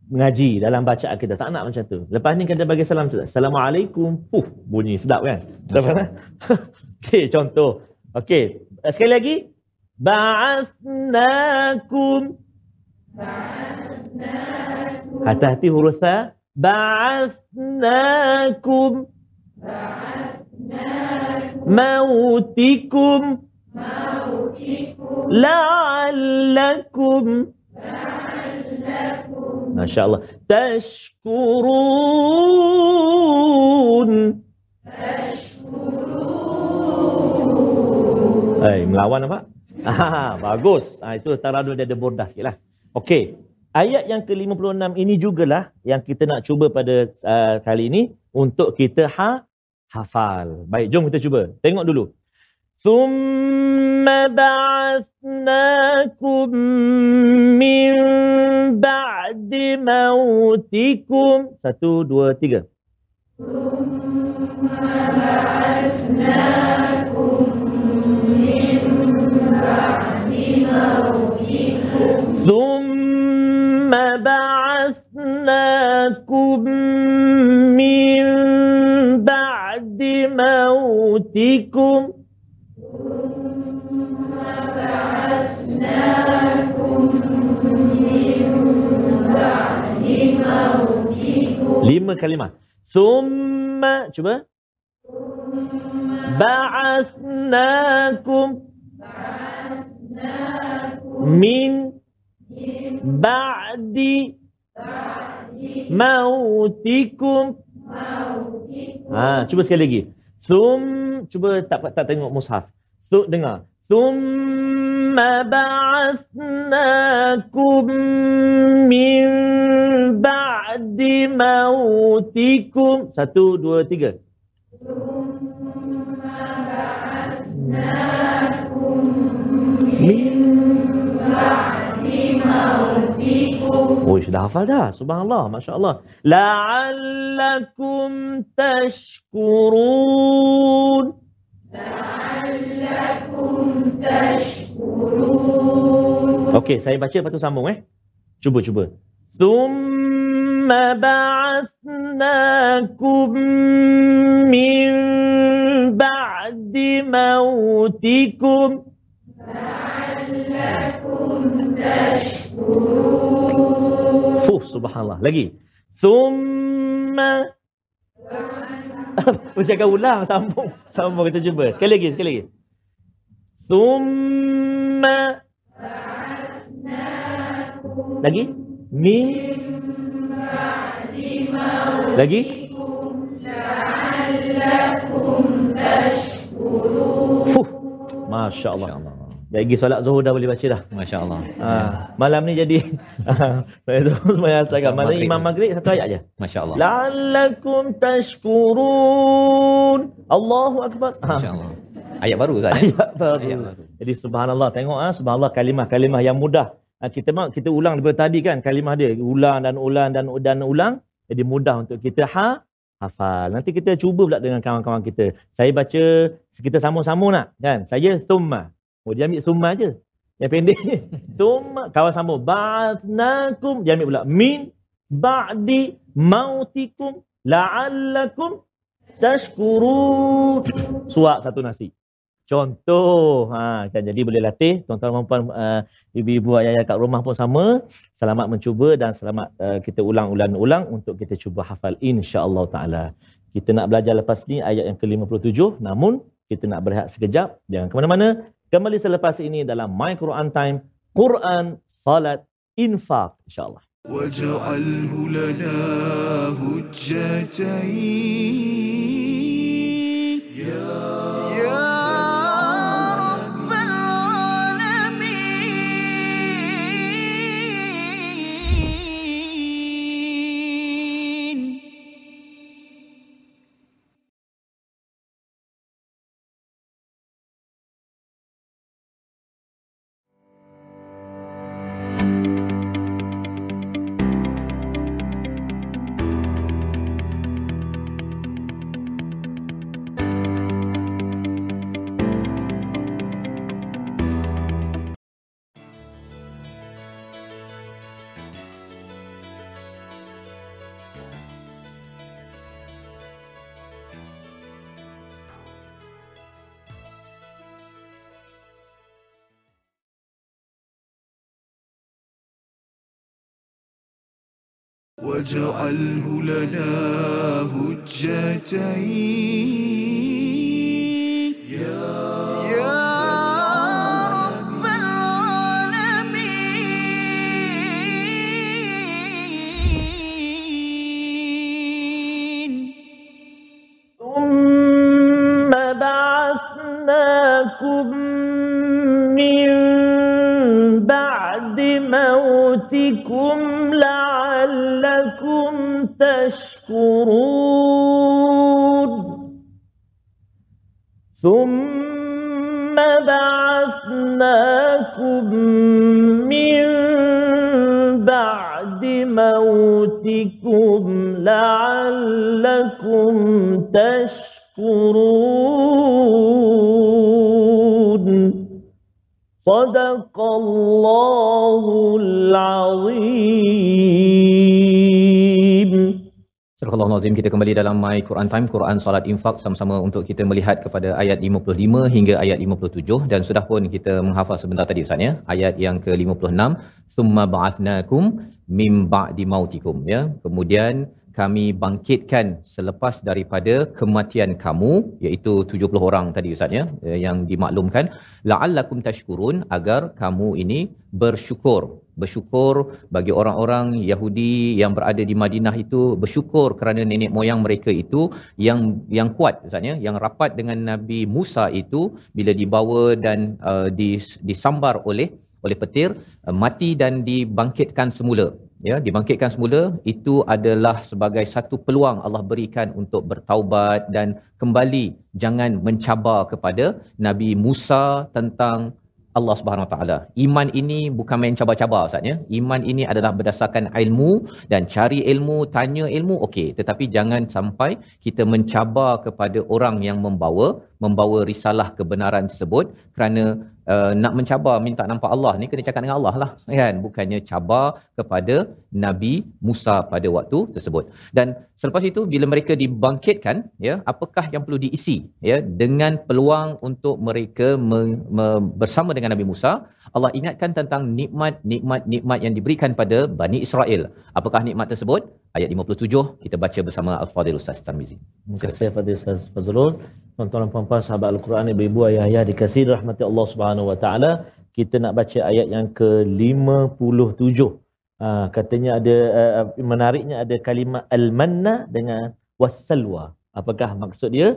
mengaji, dalam bacaan kita. Tak nak macam tu. Lepas ni kita bagi salam. Assalamualaikum. Puh, bunyi sedap kan? Sedap kan? [laughs] Okey, contoh. Okey, sekali lagi. Ba'athnakum. Hati-hati huruf tha. ba'athnakum mautikum la'allakum Masya Allah Tashkurun Eh, melawan apa? [laughs] Ah, bagus. Ah, itu taradul dia ada bordah sikit lah. Okey. Ayat yang ke-56 ini jugalah yang kita nak cuba pada uh, kali ini untuk kita ha hafal. Baik, jom kita cuba. Tengok dulu. ثم بعثناكم من بعد موتكم satu دو تيجا ثم بعثناكم من بعد موتكم ثم بعثناكم من بعد موتكم Lima kalimah. Thumma, cuba. Ba'athnakum. Min ba'di mautikum. Ha, cuba sekali lagi. Thum, cuba tak tak tengok mushaf. Tu dengar. Thumma ba'athnakum min ba'di mautikum. Satu, dua, tiga. Oh, sudah hafal dah. Subhanallah, Masya Allah. La'allakum tashkurun. Okey, saya baca lepas tu sambung eh. Cuba, cuba. Thumma ba'athnakum min ba'di mautikum. Fuh, subhanallah. Lagi. Thumma Ucapkan ulang, sambung. Sambung kita cuba. Sekali lagi, sekali lagi. Thumma Lagi? Min Lagi? Fuh. Masya Allah. Masya-Allah. Lagi solat zuhur dah boleh baca dah. Masya-Allah. Ha, malam ni jadi saya terus sembahyang asar kan. Malam Maghrib. imam maghrib satu ayat aja. Masya-Allah. La'allakum tashkurun. Allahu akbar. Ha, Masya-Allah. Ayat baru Ustaz. eh? ayat baru. Ayat baru. Jadi subhanallah tengok ah subhanallah kalimah-kalimah yang mudah. Ah, kita mak kita ulang daripada tadi kan kalimah dia ulang dan ulang dan dan ulang jadi mudah untuk kita ha hafal. Nanti kita cuba pula dengan kawan-kawan kita. Saya baca kita sama-sama nak kan. Saya thumma. Oh dia ambil thumma aje. Yang pendek ni. Thumma kawan sambung ba'atnakum dia ambil pula min ba'di mautikum la'allakum tashkurun. Suap satu nasi. Contoh, ha, kan jadi boleh latih tuan-tuan dan puan uh, ibu-ibu ayah-ayah kat rumah pun sama. Selamat mencuba dan selamat uh, kita ulang-ulang-ulang untuk kita cuba hafal insya-Allah taala. Kita nak belajar lepas ni ayat yang ke-57 namun kita nak berehat sekejap jangan ke mana-mana. Kembali selepas ini dalam My Quran Time, Quran, Salat, Infak insya-Allah. واجعله لنا هجتين واجعله لنا هجتين. Surah Al-Azim kita kembali dalam My Quran Time Quran Salat Infak sama-sama untuk kita melihat kepada ayat 55 hingga ayat 57 dan sudah pun kita menghafal sebentar tadi Ustaz ya. Ayat yang ke-56 summa ba'athnakum mim ba'di mautikum ya. Kemudian kami bangkitkan selepas daripada kematian kamu iaitu 70 orang tadi Ustaz ya yang dimaklumkan la'allakum tashkurun agar kamu ini bersyukur bersyukur bagi orang-orang Yahudi yang berada di Madinah itu bersyukur kerana nenek moyang mereka itu yang yang kuat Ustaz ya yang rapat dengan Nabi Musa itu bila dibawa dan uh, dis, disambar oleh oleh petir uh, mati dan dibangkitkan semula. Ya dibangkitkan semula itu adalah sebagai satu peluang Allah berikan untuk bertaubat dan kembali jangan mencabar kepada Nabi Musa tentang Allah Subhanahu Wa Taala. Iman ini bukan main cabar-cabar Ustaz ya. Iman ini adalah berdasarkan ilmu dan cari ilmu, tanya ilmu okey, tetapi jangan sampai kita mencabar kepada orang yang membawa membawa risalah kebenaran tersebut kerana uh, nak mencabar minta nampak Allah ni kena cakap dengan Allah lah kan? Bukannya cabar kepada Nabi Musa pada waktu tersebut. Dan selepas itu bila mereka dibangkitkan ya apakah yang perlu diisi ya dengan peluang untuk mereka me- me- bersama dengan Nabi Musa? Allah ingatkan tentang nikmat-nikmat nikmat yang diberikan pada Bani Israel. Apakah nikmat tersebut ayat 57 kita baca bersama Al-Fadhil Ustaz Tarmizi Terima kasih Fadil Ustaz Fazrul. Tuan-tuan dan puan-puan sahabat Al-Quran, ibu-ibu, ayah-ayah dikasihi rahmati Allah Subhanahu Wa Taala. Kita nak baca ayat yang ke-57. Ha, katanya ada uh, menariknya ada kalimah al-manna dengan wassalwa. Apakah maksud dia?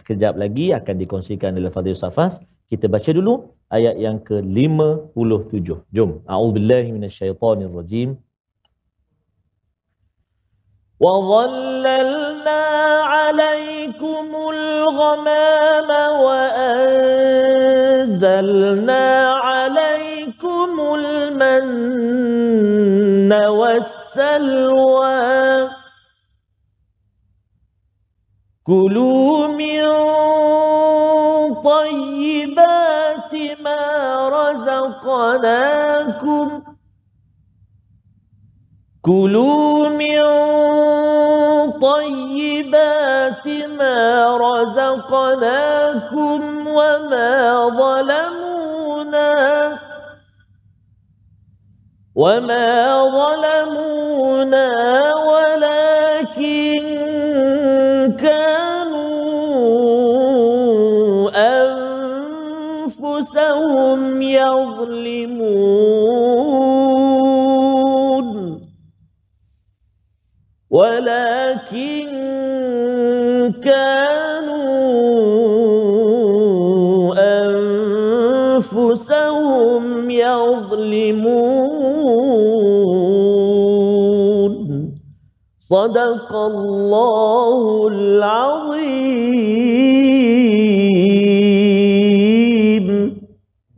Sekejap lagi akan dikongsikan oleh Fadil Safas. Kita baca dulu ayat yang ke-57. Jom. A'udzubillahi minasyaitonirrajim. وظللنا عليكم الغمام وأنزلنا عليكم المن والسلوى. كلوا من طيبات ما رزقناكم. كلوا من طيبات ما رزقناكم وما ظلمونا وما ظلمونا ولكن كانوا أنفسهم يظلمون. ولكن كانوا أنفسهم يظلمون صدق الله العظيم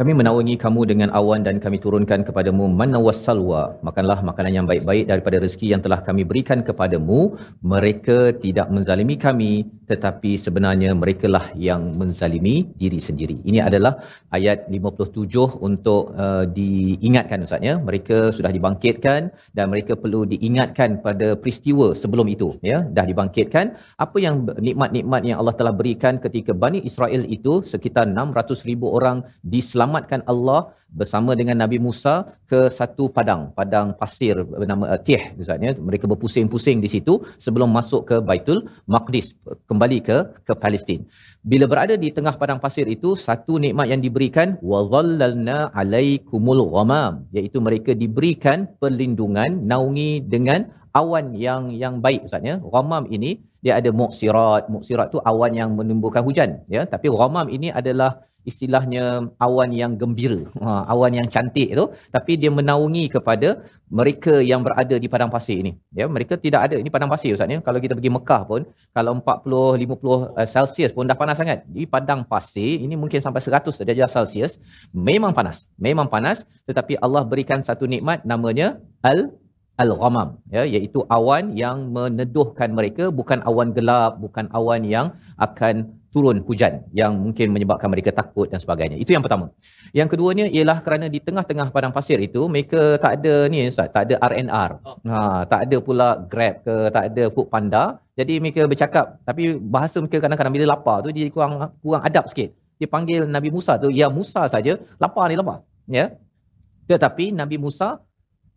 Kami menaungi kamu dengan awan dan kami turunkan kepadamu manna wassalwa. Makanlah makanan yang baik-baik daripada rezeki yang telah kami berikan kepadamu. Mereka tidak menzalimi kami tetapi sebenarnya merekalah yang menzalimi diri sendiri. Ini adalah ayat 57 untuk uh, diingatkan Ustaz ya. Mereka sudah dibangkitkan dan mereka perlu diingatkan pada peristiwa sebelum itu ya. Dah dibangkitkan apa yang nikmat-nikmat yang Allah telah berikan ketika Bani Israel itu sekitar 600 ribu orang diselamatkan Allah bersama dengan Nabi Musa ke satu padang, padang pasir bernama uh, Tih Ustaz ya. Mereka berpusing-pusing di situ sebelum masuk ke Baitul Maqdis, kembali ke ke Palestin. Bila berada di tengah padang pasir itu, satu nikmat yang diberikan wa dhallalna alaikumul ghamam, iaitu mereka diberikan perlindungan naungi dengan awan yang yang baik Ustaz ya. Ghamam ini dia ada muksirat. Muksirat tu awan yang menimbulkan hujan ya. Tapi ghamam ini adalah istilahnya awan yang gembira, ha, awan yang cantik tu, tapi dia menaungi kepada mereka yang berada di padang pasir ini. Ya, mereka tidak ada ini padang pasir Ustaz ya. Kalau kita pergi Mekah pun kalau 40 50 uh, Celsius pun dah panas sangat. Di padang pasir ini mungkin sampai 100 darjah Celsius memang panas. Memang panas tetapi Allah berikan satu nikmat namanya al al-ghamam ya iaitu awan yang meneduhkan mereka bukan awan gelap bukan awan yang akan turun hujan yang mungkin menyebabkan mereka takut dan sebagainya. Itu yang pertama. Yang keduanya ialah kerana di tengah-tengah padang pasir itu mereka tak ada ni ustaz tak ada RNR ha tak ada pula Grab ke tak ada Food Panda. Jadi mereka bercakap tapi bahasa mereka kadang-kadang bila lapar tu dia kurang kurang adab sikit. Dia panggil Nabi Musa tu ya Musa saja lapar ni lapar. Ya. Tetapi Nabi Musa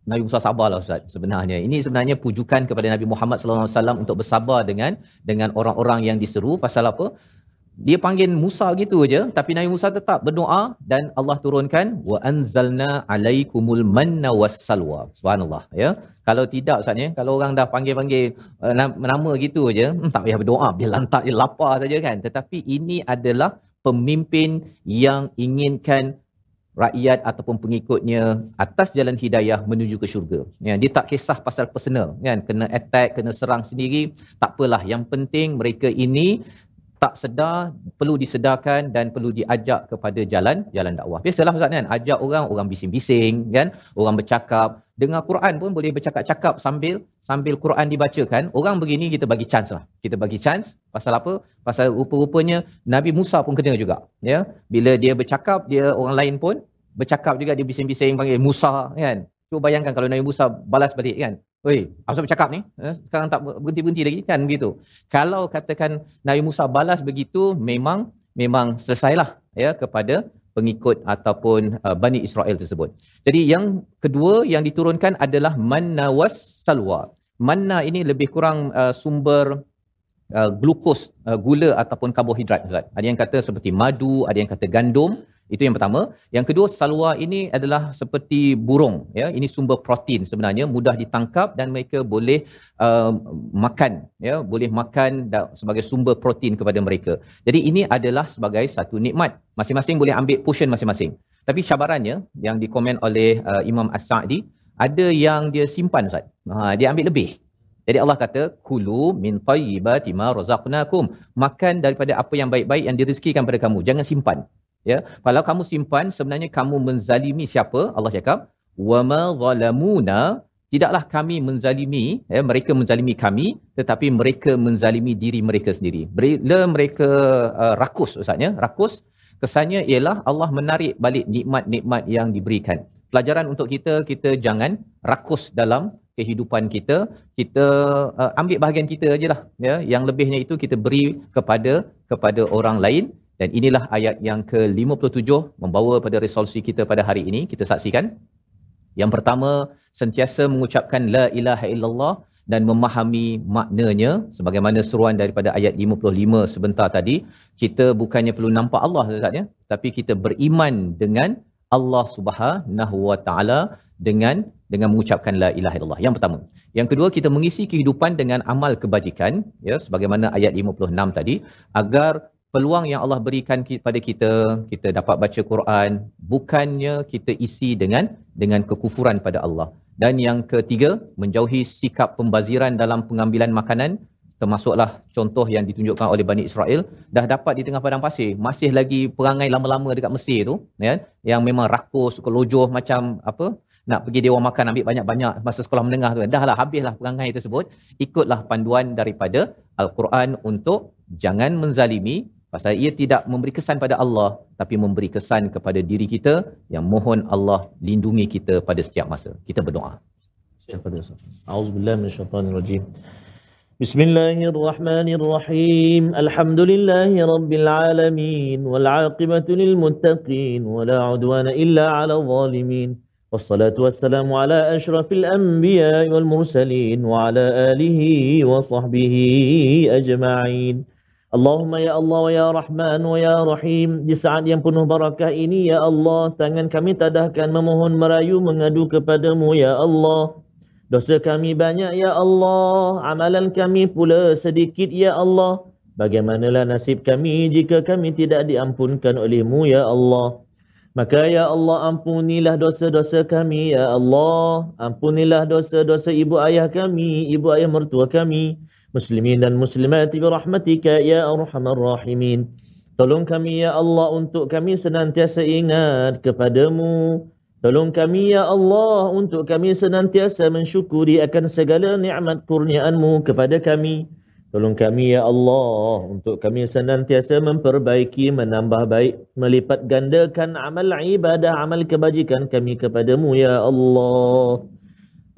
Nabi Musa sabarlah Ustaz sebenarnya. Ini sebenarnya pujukan kepada Nabi Muhammad wasallam untuk bersabar dengan dengan orang-orang yang diseru. Pasal apa? Dia panggil Musa gitu aja tapi Nabi Musa tetap berdoa dan Allah turunkan wa anzalna alaikumul manna wassalwa. Subhanallah ya. Kalau tidak Ustaz ya, kalau orang dah panggil-panggil uh, nama gitu aja, hmm, tak payah berdoa, biar lantak dia lapar saja kan. Tetapi ini adalah pemimpin yang inginkan rakyat ataupun pengikutnya atas jalan hidayah menuju ke syurga. Ya, dia tak kisah pasal personal kan, kena attack, kena serang sendiri, tak apalah. Yang penting mereka ini tak sedar, perlu disedarkan dan perlu diajak kepada jalan jalan dakwah. Biasalah Ustaz kan, ajak orang, orang bising-bising kan, orang bercakap, dengar Quran pun boleh bercakap-cakap sambil sambil Quran dibacakan. Orang begini kita bagi chance lah. Kita bagi chance pasal apa? Pasal rupa-rupanya Nabi Musa pun kena juga. Ya, bila dia bercakap, dia orang lain pun bercakap juga dia bising-bising panggil Musa kan. Cuba bayangkan kalau Nabi Musa balas balik kan. Oi, apa bercakap ni? Eh, sekarang tak berhenti-berhenti lagi kan begitu. Kalau katakan Nabi Musa balas begitu memang memang selesailah ya kepada pengikut ataupun uh, Bani Israel tersebut. Jadi yang kedua yang diturunkan adalah manna was salwa. Manna ini lebih kurang uh, sumber uh, glukos, uh, gula ataupun karbohidrat. Ada yang kata seperti madu, ada yang kata gandum. Itu yang pertama. Yang kedua, salwa ini adalah seperti burung. Ya, ini sumber protein sebenarnya mudah ditangkap dan mereka boleh uh, makan. Ya, boleh makan sebagai sumber protein kepada mereka. Jadi ini adalah sebagai satu nikmat. Masing-masing boleh ambil portion masing-masing. Tapi cabarannya yang dikomen oleh uh, Imam As-Sa'di ada yang dia simpan Ustaz. Ha, dia ambil lebih. Jadi Allah kata kulu min tayyibati ma razaqnakum. Makan daripada apa yang baik-baik yang direzekikan pada kamu. Jangan simpan. Ya, kalau kamu simpan sebenarnya kamu menzalimi siapa? Allah cakap, "Wa ma zalamuna" Tidaklah kami menzalimi, ya, mereka menzalimi kami, tetapi mereka menzalimi diri mereka sendiri. Bila mereka uh, rakus, Ustaznya, rakus, kesannya ialah Allah menarik balik nikmat-nikmat yang diberikan. Pelajaran untuk kita, kita jangan rakus dalam kehidupan kita, kita uh, ambil bahagian kita ajalah. Ya. Yang lebihnya itu kita beri kepada kepada orang lain dan inilah ayat yang ke-57 membawa pada resolusi kita pada hari ini. Kita saksikan. Yang pertama, sentiasa mengucapkan La ilaha illallah dan memahami maknanya sebagaimana seruan daripada ayat 55 sebentar tadi kita bukannya perlu nampak Allah saja tapi kita beriman dengan Allah Subhanahu wa taala dengan dengan mengucapkan la ilaha illallah yang pertama yang kedua kita mengisi kehidupan dengan amal kebajikan ya sebagaimana ayat 56 tadi agar peluang yang Allah berikan kepada kita kita dapat baca Quran bukannya kita isi dengan dengan kekufuran pada Allah. Dan yang ketiga menjauhi sikap pembaziran dalam pengambilan makanan termasuklah contoh yang ditunjukkan oleh Bani Israel dah dapat di tengah padang pasir. Masih lagi perangai lama-lama dekat Mesir tu ya yang memang rakus kelojoh macam apa nak pergi dewan makan ambil banyak-banyak masa sekolah menengah tu dah lah habislah perangai tersebut. Ikutlah panduan daripada al-Quran untuk jangan menzalimi Pasal ia tidak memberi kesan pada Allah tapi memberi kesan kepada diri kita yang mohon Allah lindungi kita pada setiap masa. Kita berdoa. Auzubillahi minasyaitonirrajim. Bismillahirrahmanirrahim. Alhamdulillahi rabbil alamin wal 'aqibatu lil muttaqin wa la 'udwana illa 'alal zalimin. والصلاة والسلام على أشرف الأنبياء والمرسلين وعلى آله وصحبه أجمعين Allahumma ya Allah wa ya Rahman wa ya Rahim. Di saat yang penuh barakah ini ya Allah tangan kami tadahkan memohon merayu mengadu kepadamu ya Allah. Dosa kami banyak ya Allah. Amalan kami pula sedikit ya Allah. Bagaimanalah nasib kami jika kami tidak diampunkan olehmu ya Allah? Maka ya Allah ampunilah dosa-dosa kami ya Allah. Ampunilah dosa-dosa ibu ayah kami, ibu ayah mertua kami muslimin dan muslimat bi rahmatika ya arhamar rahimin. Tolong kami ya Allah untuk kami senantiasa ingat kepadamu. Tolong kami ya Allah untuk kami senantiasa mensyukuri akan segala nikmat kurniaanmu kepada kami. Tolong kami ya Allah untuk kami senantiasa memperbaiki, menambah baik, melipat gandakan amal ibadah, amal kebajikan kami kepadamu ya Allah.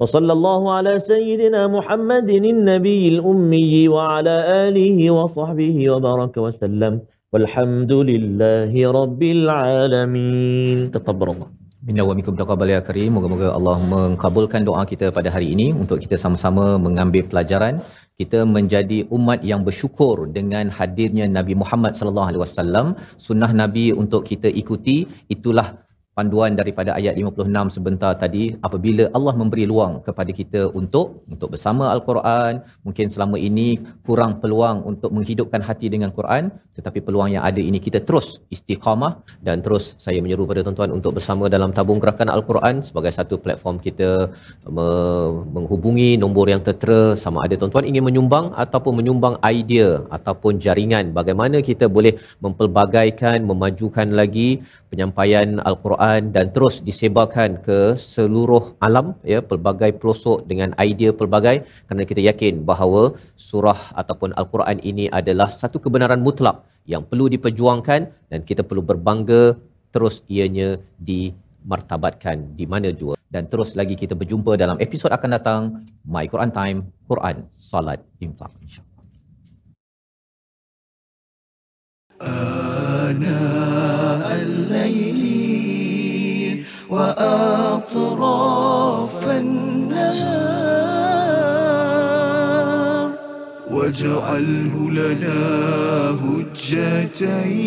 وصلى الله على سيدنا محمد النبي الأمي وعلى آله وصحبه وبارك وسلم والحمد لله رب العالمين تقبل الله Minna wa minkum taqabbal ya karim. Moga-moga Allah mengkabulkan doa kita pada hari ini untuk kita sama-sama mengambil pelajaran kita menjadi umat yang bersyukur dengan hadirnya Nabi Muhammad sallallahu alaihi wasallam sunnah nabi untuk kita ikuti itulah panduan daripada ayat 56 sebentar tadi apabila Allah memberi luang kepada kita untuk untuk bersama al-Quran mungkin selama ini kurang peluang untuk menghidupkan hati dengan Quran tetapi peluang yang ada ini kita terus istiqamah dan terus saya menyeru pada tuan-tuan untuk bersama dalam tabung gerakan al-Quran sebagai satu platform kita menghubungi nombor yang tertera sama ada tuan-tuan ingin menyumbang ataupun menyumbang idea ataupun jaringan bagaimana kita boleh mempelbagaikan memajukan lagi penyampaian al-Quran Quran dan terus disebarkan ke seluruh alam ya pelbagai pelosok dengan idea pelbagai kerana kita yakin bahawa surah ataupun al-Quran ini adalah satu kebenaran mutlak yang perlu diperjuangkan dan kita perlu berbangga terus ianya dimartabatkan di mana jua dan terus lagi kita berjumpa dalam episod akan datang My Quran Time Quran Salat Infak insyaallah آناء الليل وأطراف النهار. واجعله لنا هجتين.